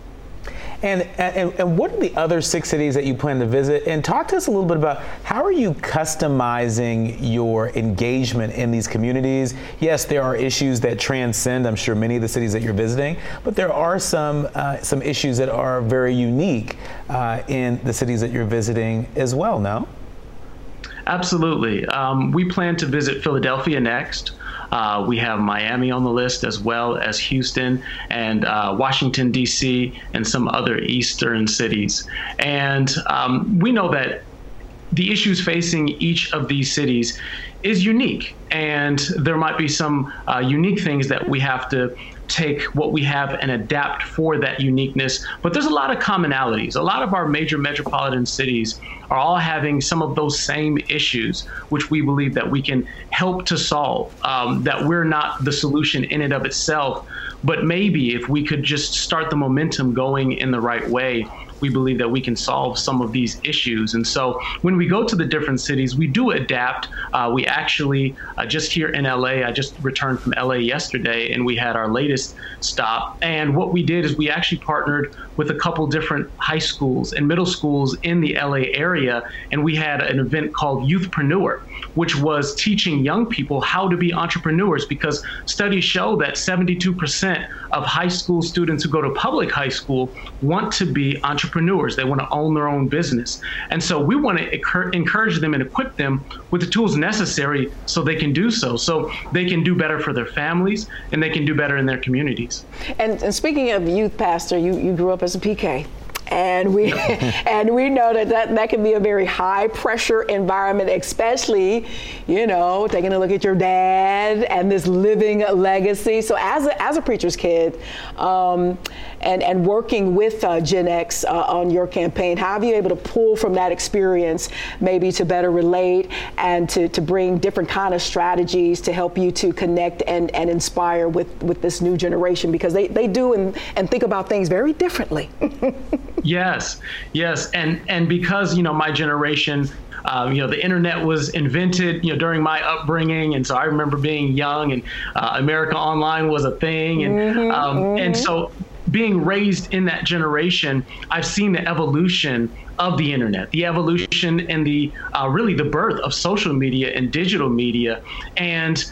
And, and, and what are the other six cities that you plan to visit? And talk to us a little bit about how are you customizing your engagement in these communities? Yes, there are issues that transcend, I'm sure, many of the cities that you're visiting, but there are some uh, some issues that are very unique uh, in the cities that you're visiting as well. No. Absolutely. Um, we plan to visit Philadelphia next. Uh, we have Miami on the list as well as Houston and uh, Washington, D.C., and some other eastern cities. And um, we know that the issues facing each of these cities is unique, and there might be some uh, unique things that we have to take what we have and adapt for that uniqueness. But there's a lot of commonalities. A lot of our major metropolitan cities are all having some of those same issues, which we believe that we can help to solve. Um, that we're not the solution in and of itself, but maybe if we could just start the momentum going in the right way, we believe that we can solve some of these issues. And so when we go to the different cities, we do adapt. Uh, we actually, uh, just here in LA, I just returned from LA yesterday and we had our latest stop. And what we did is we actually partnered with a couple different high schools and middle schools in the LA area. And we had an event called Youthpreneur, which was teaching young people how to be entrepreneurs because studies show that 72% of high school students who go to public high school want to be entrepreneurs. They want to own their own business. And so we want to encourage them and equip them with the tools necessary so they can do so, so they can do better for their families and they can do better in their communities. And, and speaking of youth, Pastor, you, you grew up as a PK and we and we know that, that that can be a very high pressure environment especially you know taking a look at your dad and this living legacy so as a, as a preacher's kid um, and and working with uh, Gen X uh, on your campaign how have you able to pull from that experience maybe to better relate and to, to bring different kind of strategies to help you to connect and, and inspire with with this new generation because they, they do and, and think about things very differently Yes, yes, and and because you know my generation um, you know, the internet was invented, you know, during my upbringing, and so I remember being young, and uh, America Online was a thing, and mm-hmm, um, mm-hmm. and so being raised in that generation, I've seen the evolution of the internet, the evolution and the uh, really the birth of social media and digital media, and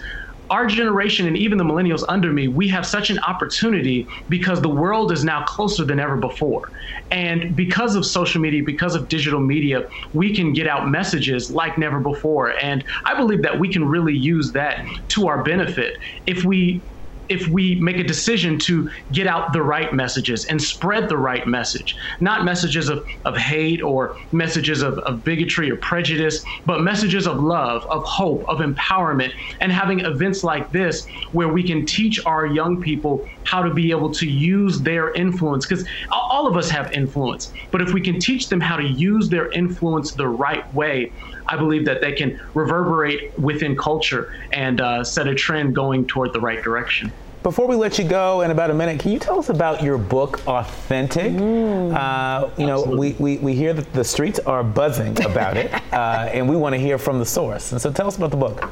our generation and even the millennials under me, we have such an opportunity because the world is now closer than ever before. And because of social media, because of digital media, we can get out messages like never before. And I believe that we can really use that to our benefit if we if we make a decision to get out the right messages and spread the right message, not messages of, of hate or messages of, of bigotry or prejudice, but messages of love, of hope, of empowerment, and having events like this where we can teach our young people how to be able to use their influence. Because all of us have influence, but if we can teach them how to use their influence the right way, I believe that they can reverberate within culture and uh, set a trend going toward the right direction. Before we let you go in about a minute, can you tell us about your book, Authentic? Mm, uh, you know, we, we, we hear that the streets are buzzing about it, uh, and we want to hear from the source. And so tell us about the book.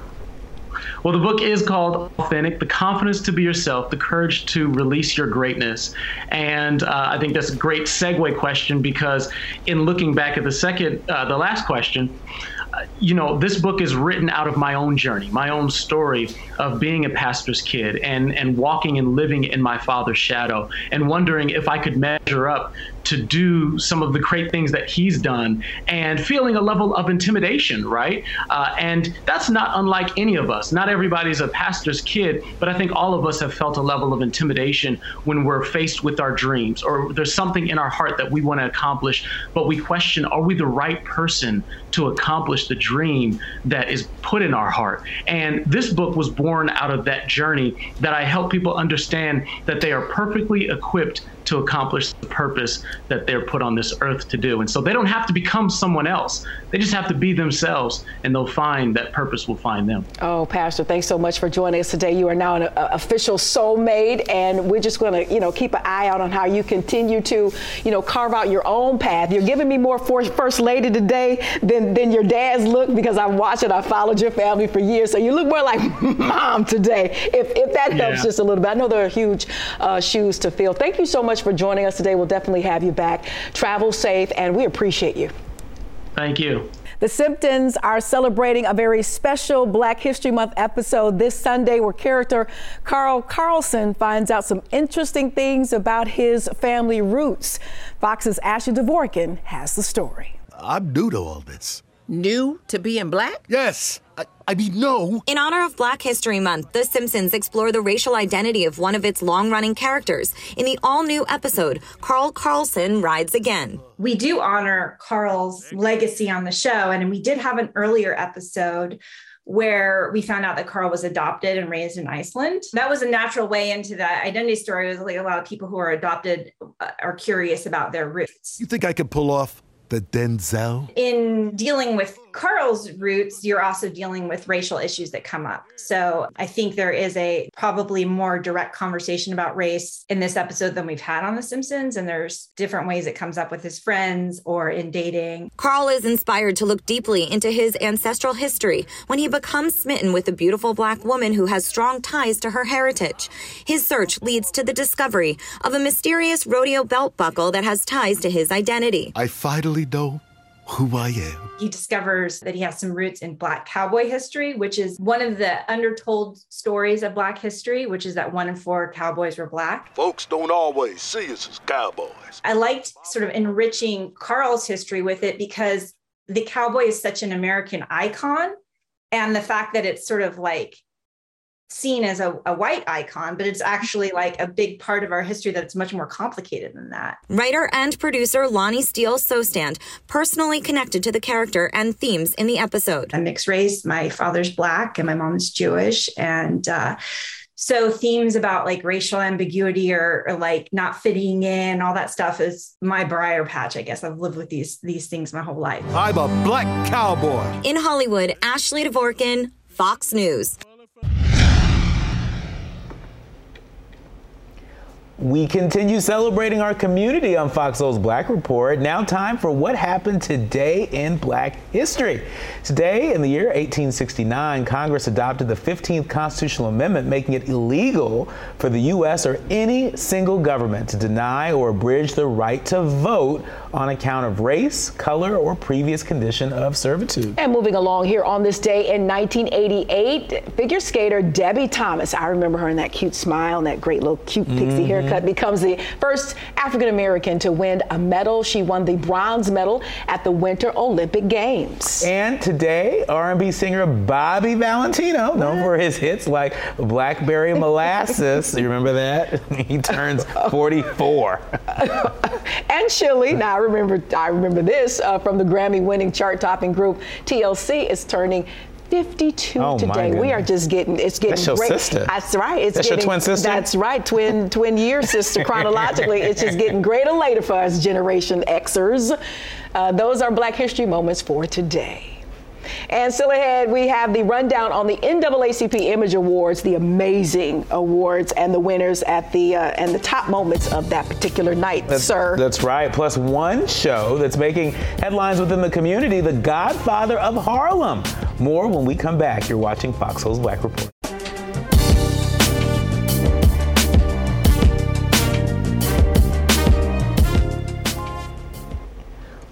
Well, the book is called Authentic The Confidence to Be Yourself, The Courage to Release Your Greatness. And uh, I think that's a great segue question because in looking back at the second, uh, the last question, you know, this book is written out of my own journey, my own story of being a pastor's kid and, and walking and living in my father's shadow and wondering if I could measure up to do some of the great things that he's done and feeling a level of intimidation, right? Uh, and that's not unlike any of us. Not everybody's a pastor's kid, but I think all of us have felt a level of intimidation when we're faced with our dreams or there's something in our heart that we want to accomplish, but we question are we the right person to accomplish the dream that is put in our heart? And this book was born out of that journey that I help people understand that they are perfectly equipped to accomplish the purpose that they're put on this earth to do. And so they don't have to become someone else. They just have to be themselves and they'll find that purpose will find them. Oh, Pastor, thanks so much for joining us today. You are now an uh, official soulmate and we're just going to, you know, keep an eye out on how you continue to, you know, carve out your own path. You're giving me more first lady today than, than your dad's look because I've watched it. I followed your family for years. So you look more like mom today. If, if that helps yeah. just a little bit. I know there are huge uh, shoes to fill. Thank you so much much for joining us today. We'll definitely have you back. Travel safe, and we appreciate you. Thank you. The Simpsons are celebrating a very special Black History Month episode this Sunday where character Carl Carlson finds out some interesting things about his family roots. Fox's Ashley Dvorkin has the story. I'm new to all this. New to being black? Yes. I, I mean, no. In honor of Black History Month, The Simpsons explore the racial identity of one of its long running characters. In the all new episode, Carl Carlson rides again. We do honor Carl's legacy on the show, and we did have an earlier episode where we found out that Carl was adopted and raised in Iceland. That was a natural way into that identity story. It was like a lot of people who are adopted uh, are curious about their roots. You think I could pull off the Denzel? In dealing with Carl's roots, you're also dealing with racial issues that come up. So I think there is a probably more direct conversation about race in this episode than we've had on The Simpsons. And there's different ways it comes up with his friends or in dating. Carl is inspired to look deeply into his ancestral history when he becomes smitten with a beautiful black woman who has strong ties to her heritage. His search leads to the discovery of a mysterious rodeo belt buckle that has ties to his identity. I finally know who I am. He discovers that he has some roots in Black cowboy history, which is one of the undertold stories of Black history, which is that one in four cowboys were Black. Folks don't always see us as cowboys. I liked sort of enriching Carl's history with it because the cowboy is such an American icon. And the fact that it's sort of like seen as a, a, white icon, but it's actually like a big part of our history that's much more complicated than that. Writer and producer Loni Steele Sosthand personally connected to the character and themes in the episode. I'm mixed race. My father's black and my mom is Jewish. And, uh, so themes about like racial ambiguity or, or, like not fitting in all that stuff is my briar patch i guess i've lived with these these things my whole life i'm a black cowboy in hollywood ashley dvorkin fox news We continue celebrating our community on Fox Soul's Black Report. Now, time for what happened today in Black history. Today, in the year 1869, Congress adopted the 15th Constitutional Amendment, making it illegal for the U.S. or any single government to deny or abridge the right to vote on account of race, color, or previous condition of servitude. And moving along here on this day in 1988, figure skater Debbie Thomas, I remember her in that cute smile and that great little cute pixie mm-hmm. Haircut, becomes the first African American to win a medal. She won the bronze medal at the Winter Olympic Games. And today, R&B singer Bobby Valentino, known for his hits like Blackberry Molasses, you remember that? he turns 44. and Chili, now I remember, I remember this uh, from the Grammy-winning chart-topping group TLC is turning 52 oh, today. We are just getting it's getting that's your great. sister. That's right. It's that's getting, your twin sister. That's right, twin twin year sister. Chronologically, it's just getting greater later for us Generation Xers. Uh, those are Black History moments for today. And still ahead, we have the rundown on the NAACP Image Awards, the amazing awards, and the winners at the uh, and the top moments of that particular night, that's, sir. That's right. Plus one show that's making headlines within the community, The Godfather of Harlem. More when we come back. You're watching Fox Soul's Black Report.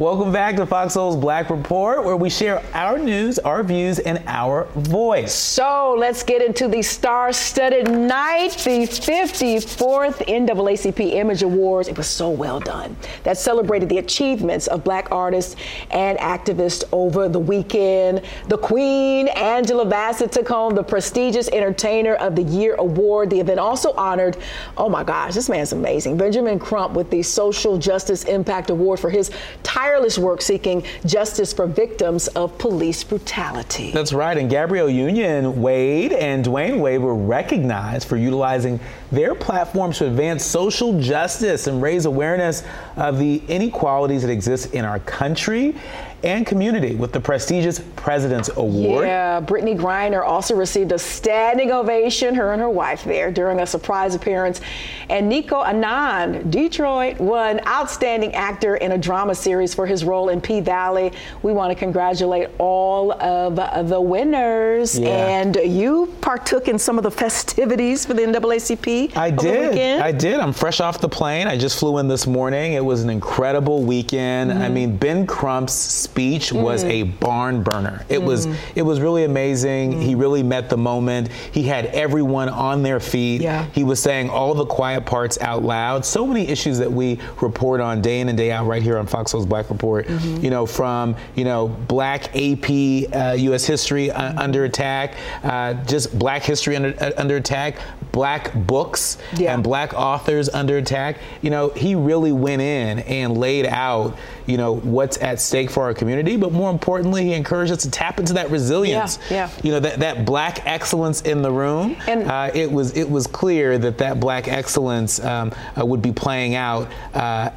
Welcome back to Fox Soul's Black Report, where we share our news, our views, and our voice. So let's get into the star studded night, the 54th NAACP Image Awards. It was so well done. That celebrated the achievements of black artists and activists over the weekend. The Queen, Angela Bassett, took home the prestigious Entertainer of the Year award. The event also honored, oh my gosh, this man's amazing, Benjamin Crump with the Social Justice Impact Award for his tireless tireless work seeking justice for victims of police brutality. That's right. And Gabrielle Union Wade and Dwyane Wade were recognized for utilizing their platforms to advance social justice and raise awareness of the inequalities that exist in our country and community with the prestigious President's Award. Yeah, Brittney Griner also received a standing ovation, her and her wife there, during a surprise appearance. And Nicco Annan, Detroit, won Outstanding Actor in a Drama Series for his role in P Valley. We want to congratulate all of the winners. Yeah. And you partook in some of the festivities for the NAACP. I did. I did. I'm fresh off the plane. I just flew in this morning. It was an incredible weekend. Mm-hmm. I mean, Ben Crump's speech mm. was a barn burner. It mm. was it was really amazing. Mm. He really met the moment. He had everyone on their feet. Yeah. He was saying all the quiet parts out loud. So many issues that we report on day in and day out right here on Fox Soul's Black Report. Mm-hmm. You know, from you know Black AP uh, U.S. history uh, mm-hmm. under attack, uh, just Black history under uh, under attack, Black books yeah. and Black authors under attack. You know, he really went in and laid out you know what's at stake for our community, but more importantly, he encouraged us to tap into that resilience. Yeah, yeah. You know that that black excellence in the room. And uh, it was it was clear that that black excellence um, uh, would be playing out uh,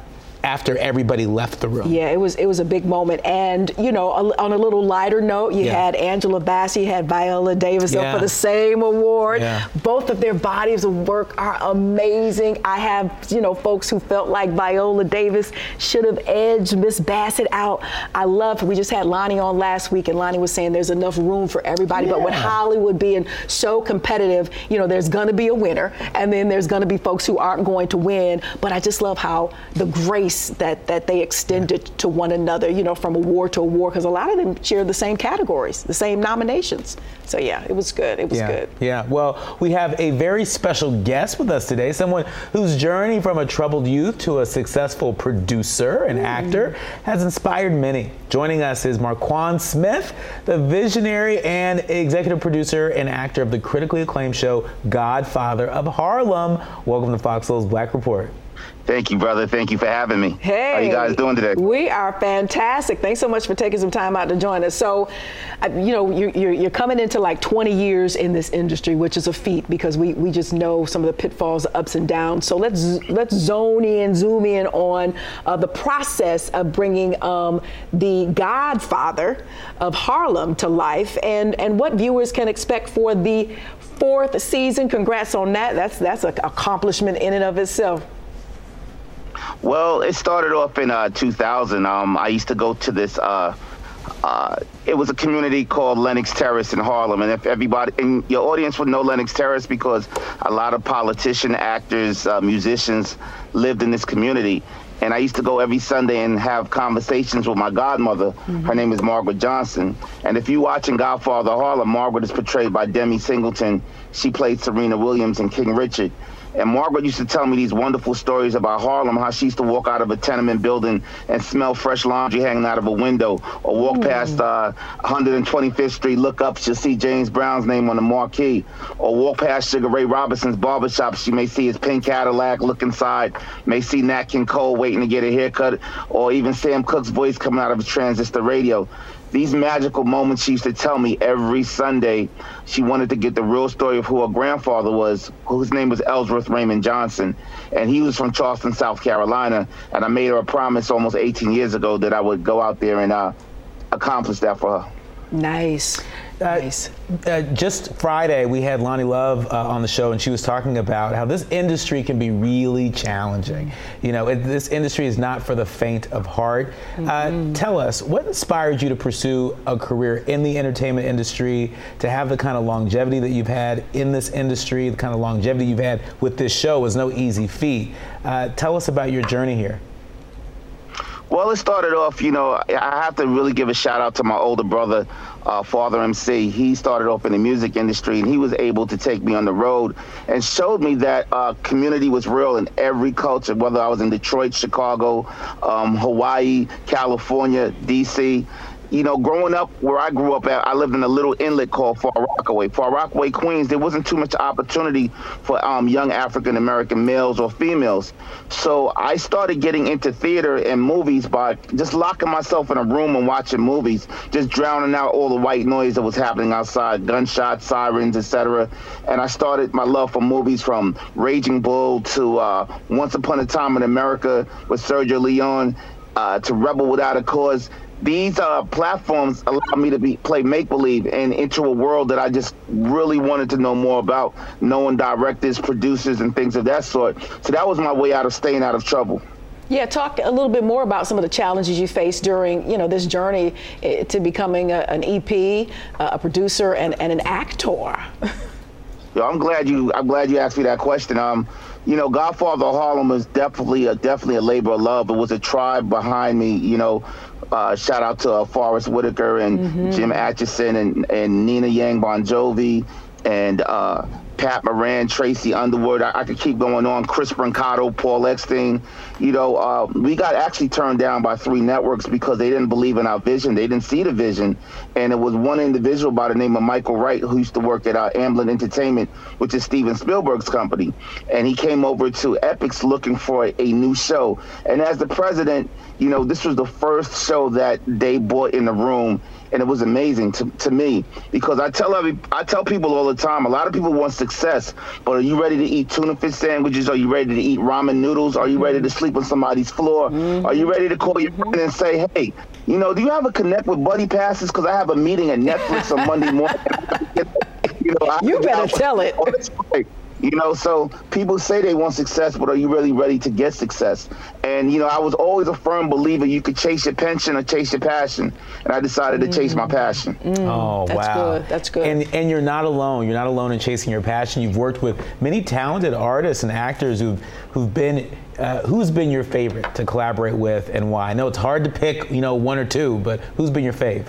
after everybody left the room. Yeah, it was it was a big moment. And you know, on a little lighter note, you yeah. had Angela Bassett, you had Viola Davis yeah. up for the same award. Yeah. Both of their bodies of work are amazing. I have you know folks who felt like Viola Davis should have edged Miss Bassett out. I love. We just had Loni on last week, and Loni was saying there's enough room for everybody. But with Hollywood being so competitive, you know, there's going to be a winner, and then there's going to be folks who aren't going to win. But I just love how the grace that, that they extended to one another, you know, from award to award, because a lot of them share the same categories, the same nominations. So, yeah, it was good. It was yeah. good. Yeah. Well, we have a very special guest with us today, someone whose journey from a troubled youth to a successful producer and mm. actor has inspired many. Joining us is Markuann Smith, the visionary and executive producer and actor of the critically acclaimed show Godfather of Harlem. Welcome to Fox Soul's Black Report. Thank you, brother. Thank you for having me. Hey. How you guys doing today? We are fantastic. Thanks so much for taking some time out to join us. So, you know, you're, you're, you're, coming into like 20 years in this industry, which is a feat because we, we just know some of the pitfalls, ups and downs. So let's let's zone in, zoom in on uh, the process of bringing um, the Godfather of Harlem to life and, and what viewers can expect for the fourth season. Congrats on that. That's, that's an accomplishment in and of itself. Well, it started off in uh, 2000. Um, I used to go to this. Uh, uh, it was a community called Lenox Terrace in Harlem, and if everybody in your audience would know Lenox Terrace because a lot of politician, actors, uh, musicians lived in this community. And I used to go every Sunday and have conversations with my godmother. Mm-hmm. Her name is Margaret Johnson. And if you're watching Godfather Harlem, Margaret is portrayed by Demi Singleton. She played Serena Williams in King Richard. And Margaret used to tell me these wonderful stories about Harlem, how she used to walk out of a tenement building and smell fresh laundry hanging out of a window, or walk mm. past uh, 125th Street, look up, she'll see James Brown's name on the marquee, or walk past Sugar Ray Robinson's barbershop, she may see his pink Cadillac, look inside, may see Nat King Cole waiting to get a haircut, or even Sam Cooke's voice coming out of a transistor radio these magical moments she used to tell me every Sunday. She wanted to get the real story of who her grandfather was, whose name was Ellsworth Raymond Johnson. And he was from Charleston, South Carolina. And I made her a promise almost 18 years ago that I would go out there and uh, accomplish that for her. Nice. Uh, nice. Uh, just Friday, we had Loni Love uh, on the show, and she was talking about how this industry can be really challenging. You know, it, this industry is not for the faint of heart. Uh, mm-hmm. tell us, what inspired you to pursue a career in the entertainment industry, to have the kind of longevity that you've had in this industry, the kind of longevity you've had with this show was no easy feat. Uh, tell us about your journey here. Well, it started off, you know, I have to really give a shout out to my older brother, uh, Father MC. He started off in the music industry and he was able to take me on the road and showed me that uh, community was real in every culture, whether I was in Detroit, Chicago, um, Hawaii, California, DC you know, growing up where I grew up at, I lived in a little inlet called Far Rockaway. Far Rockaway, Queens, there wasn't too much opportunity for um, young African American males or females. So I started getting into theater and movies by just locking myself in a room and watching movies, just drowning out all the white noise that was happening outside, gunshots, sirens, etc. And I started my love for movies from Raging Bull to uh, Once Upon a Time in America with Sergio Leone uh, to Rebel Without a Cause these uh, platforms allow me to be play make believe and into a world that I just really wanted to know more about, knowing directors, producers, and things of that sort. So that was my way out of staying out of trouble. Yeah, talk a little bit more about some of the challenges you faced during, you know, this journey eh, to becoming a, an EP, a producer, and, and an actor. Yo, I'm glad you. I'm glad you asked me that question. Um, you know, Godfather Harlem was definitely a definitely a labor of love. It was a tribe behind me. You know, uh, shout out to uh, Forest Whitaker and mm-hmm. Jim Atchison and, and Nina Yang Bongiovi and uh, Pat Moran, Tracy Underwood. I, I, could keep going on. Chris Brancato, Paul Eckstein. You know, uh, we got actually turned down by three networks because they didn't believe in our vision. They didn't see the vision. And it was one individual by the name of Michael Wright who used to work at uh, Amblin Entertainment, which is Steven Spielberg's company. And he came over to Epix looking for a, a new show. And as the president, you know, this was the first show that they bought in the room and it was amazing to, to me because I tell every I tell people all the time. A lot of people want success, but are you ready to eat tuna fish sandwiches? Are you ready to eat ramen noodles? Are you ready to sleep on somebody's floor? Mm-hmm. Are you ready to call your friend and say, hey, you know, do you have a connect with Buddy Passes? Because I have a meeting at Netflix on Monday morning. you know, you better tell it. You know, so people say they want success, but are you really ready to get success? And you know, I was always a firm believer you could chase your pension or chase your passion, and I decided to chase my passion. Mm, oh, that's wow, good. That's good. And and you're not alone. You're not alone in chasing your passion. You've worked with many talented artists and actors who've who've been. Uh, who's been your favorite to collaborate with, and why? I know it's hard to pick, you know, one or two, but who's been your fave?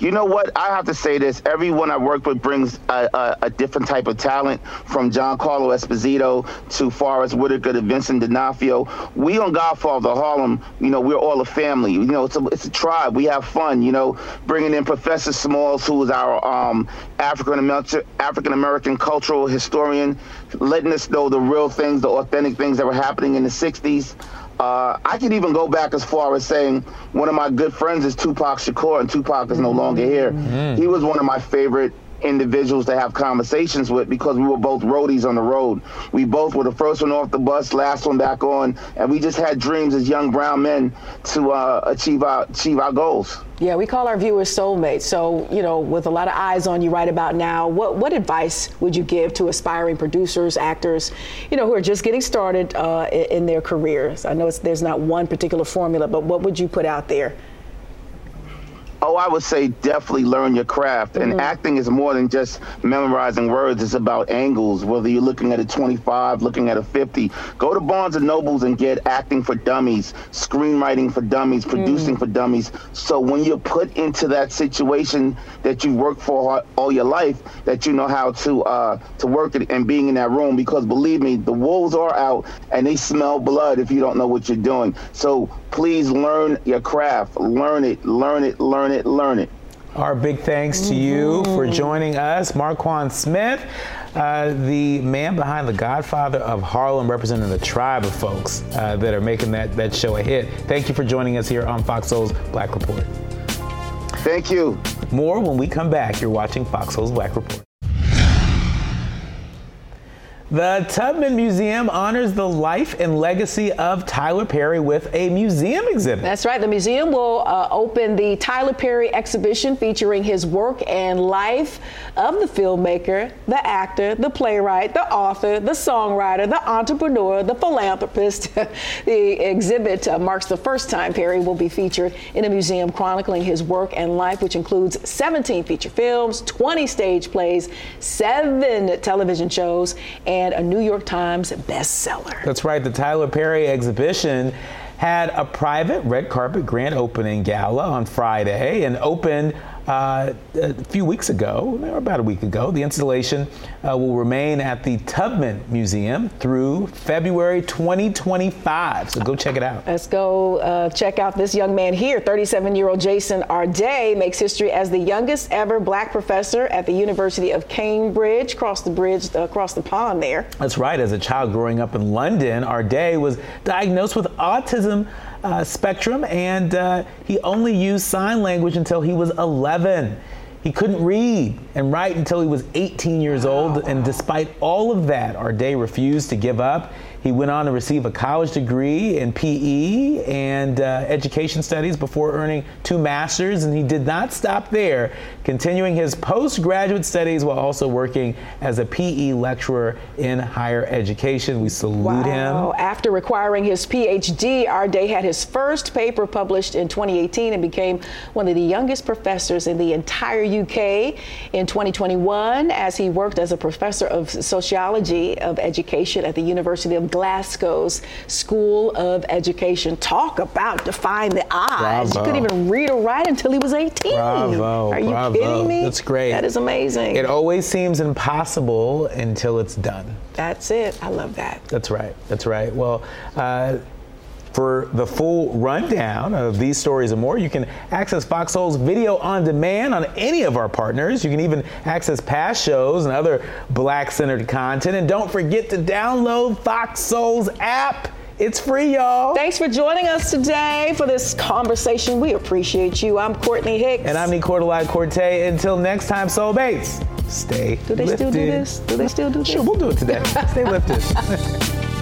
You know what? I have to say this. Everyone I work with brings a, a, a different type of talent, from Giancarlo Esposito to Forest Whitaker to Vincent D'Onofrio. We on Godfather Harlem, you know, we're all a family. You know, it's a, it's a tribe. We have fun, you know, bringing in Professor Smalls, who is our um, African American cultural historian, letting us know the real things, the authentic things that were happening in the 60s. Uh, I could even go back as far as saying one of my good friends is Tupac Shakur, and Tupac is no longer here. Mm-hmm. He was one of my favorite individuals to have conversations with because we were both roadies on the road. We both were the first one off the bus, last one back on, and we just had dreams as young brown men to uh, achieve our achieve our goals. Yeah, we call our viewers soulmates. So, you know, with a lot of eyes on you right about now, what, what advice would you give to aspiring producers, actors, you know, who are just getting started uh, in, in, their careers? I know there's not one particular formula, but what would you put out there? Oh, I would say definitely learn your craft. Mm-hmm. And acting is more than just memorizing words. It's about angles, whether you're looking at a 25, looking at a 50. Go to Barnes and Nobles and get acting for dummies, screenwriting for dummies, producing mm. for dummies. So when you're put into that situation that you worked for all your life, that you know how to uh, to work it and being in that room. Because believe me, the wolves are out and they smell blood if you don't know what you're doing. So please learn your craft. Learn it, learn it, learn it, learn it. Our big thanks to you for mm-hmm. joining us, Markuann Smith, uh, the man behind The Godfather of Harlem, representing the tribe of folks uh, that are making that, that show a hit. Thank you for joining us here on Fox Soul's Black Report. Thank you. More when we come back. You're watching Fox Soul's Black Report. The Tubman Museum honors the life and legacy of Tyler Perry with a museum exhibit. That's right. The museum will uh, open the Tyler Perry exhibition featuring his work and life of the filmmaker, the actor, the playwright, the author, the songwriter, the entrepreneur, the philanthropist. the exhibit uh, marks the first time Perry will be featured in a museum chronicling his work and life, which includes 17 feature films, 20 stage plays, seven television shows, and a New York Times bestseller. That's right. The Tyler Perry exhibition had a private red carpet grand opening gala on Friday and opened uh, a few weeks ago, or about a week ago. The installation uh, will remain at the Tubman Museum through February 2025. So go check it out. Let's go uh, check out this young man here. 37 year old Jason Arday makes history as the youngest ever black professor at the University of Cambridge, across the bridge, uh, across the pond there. That's right. As a child growing up in London, Arday was diagnosed with autism uh, spectrum, and uh, he only used sign language until he was 11. He couldn't read and write until he was 18 years old, and despite all of that, Arday refused to give up. He went on to receive a college degree in PE and uh, education studies before earning two masters, and he did not stop there, continuing his postgraduate studies while also working as a PE lecturer in higher education. We salute wow. him. After requiring his PhD, Arday had his first paper published in 2018 and became one of the youngest professors in the entire UK in 2021 as he worked as a professor of sociology of education at the University of Glasgow's School of Education. Talk about defying the odds. Bravo. You couldn't even read or write until he was 18. Bravo. Are you bravo. kidding me? That's great. That is amazing. It always seems impossible until it's done. That's it. I love that. That's right. That's right. Well, uh, for the full rundown of these stories and more, you can access Fox Soul's video on demand on any of our partners. You can even access past shows and other black centered content. And don't forget to download Fox Soul's app. It's free, y'all. Thanks for joining us today for this conversation. We appreciate you. I'm Courtney Hicks. And I'm Nicordelai Corte. Until next time, Soul Soulmates, stay lifted. Do they lifted. still do this? Do they still do this? Sure, we'll do it today. stay lifted.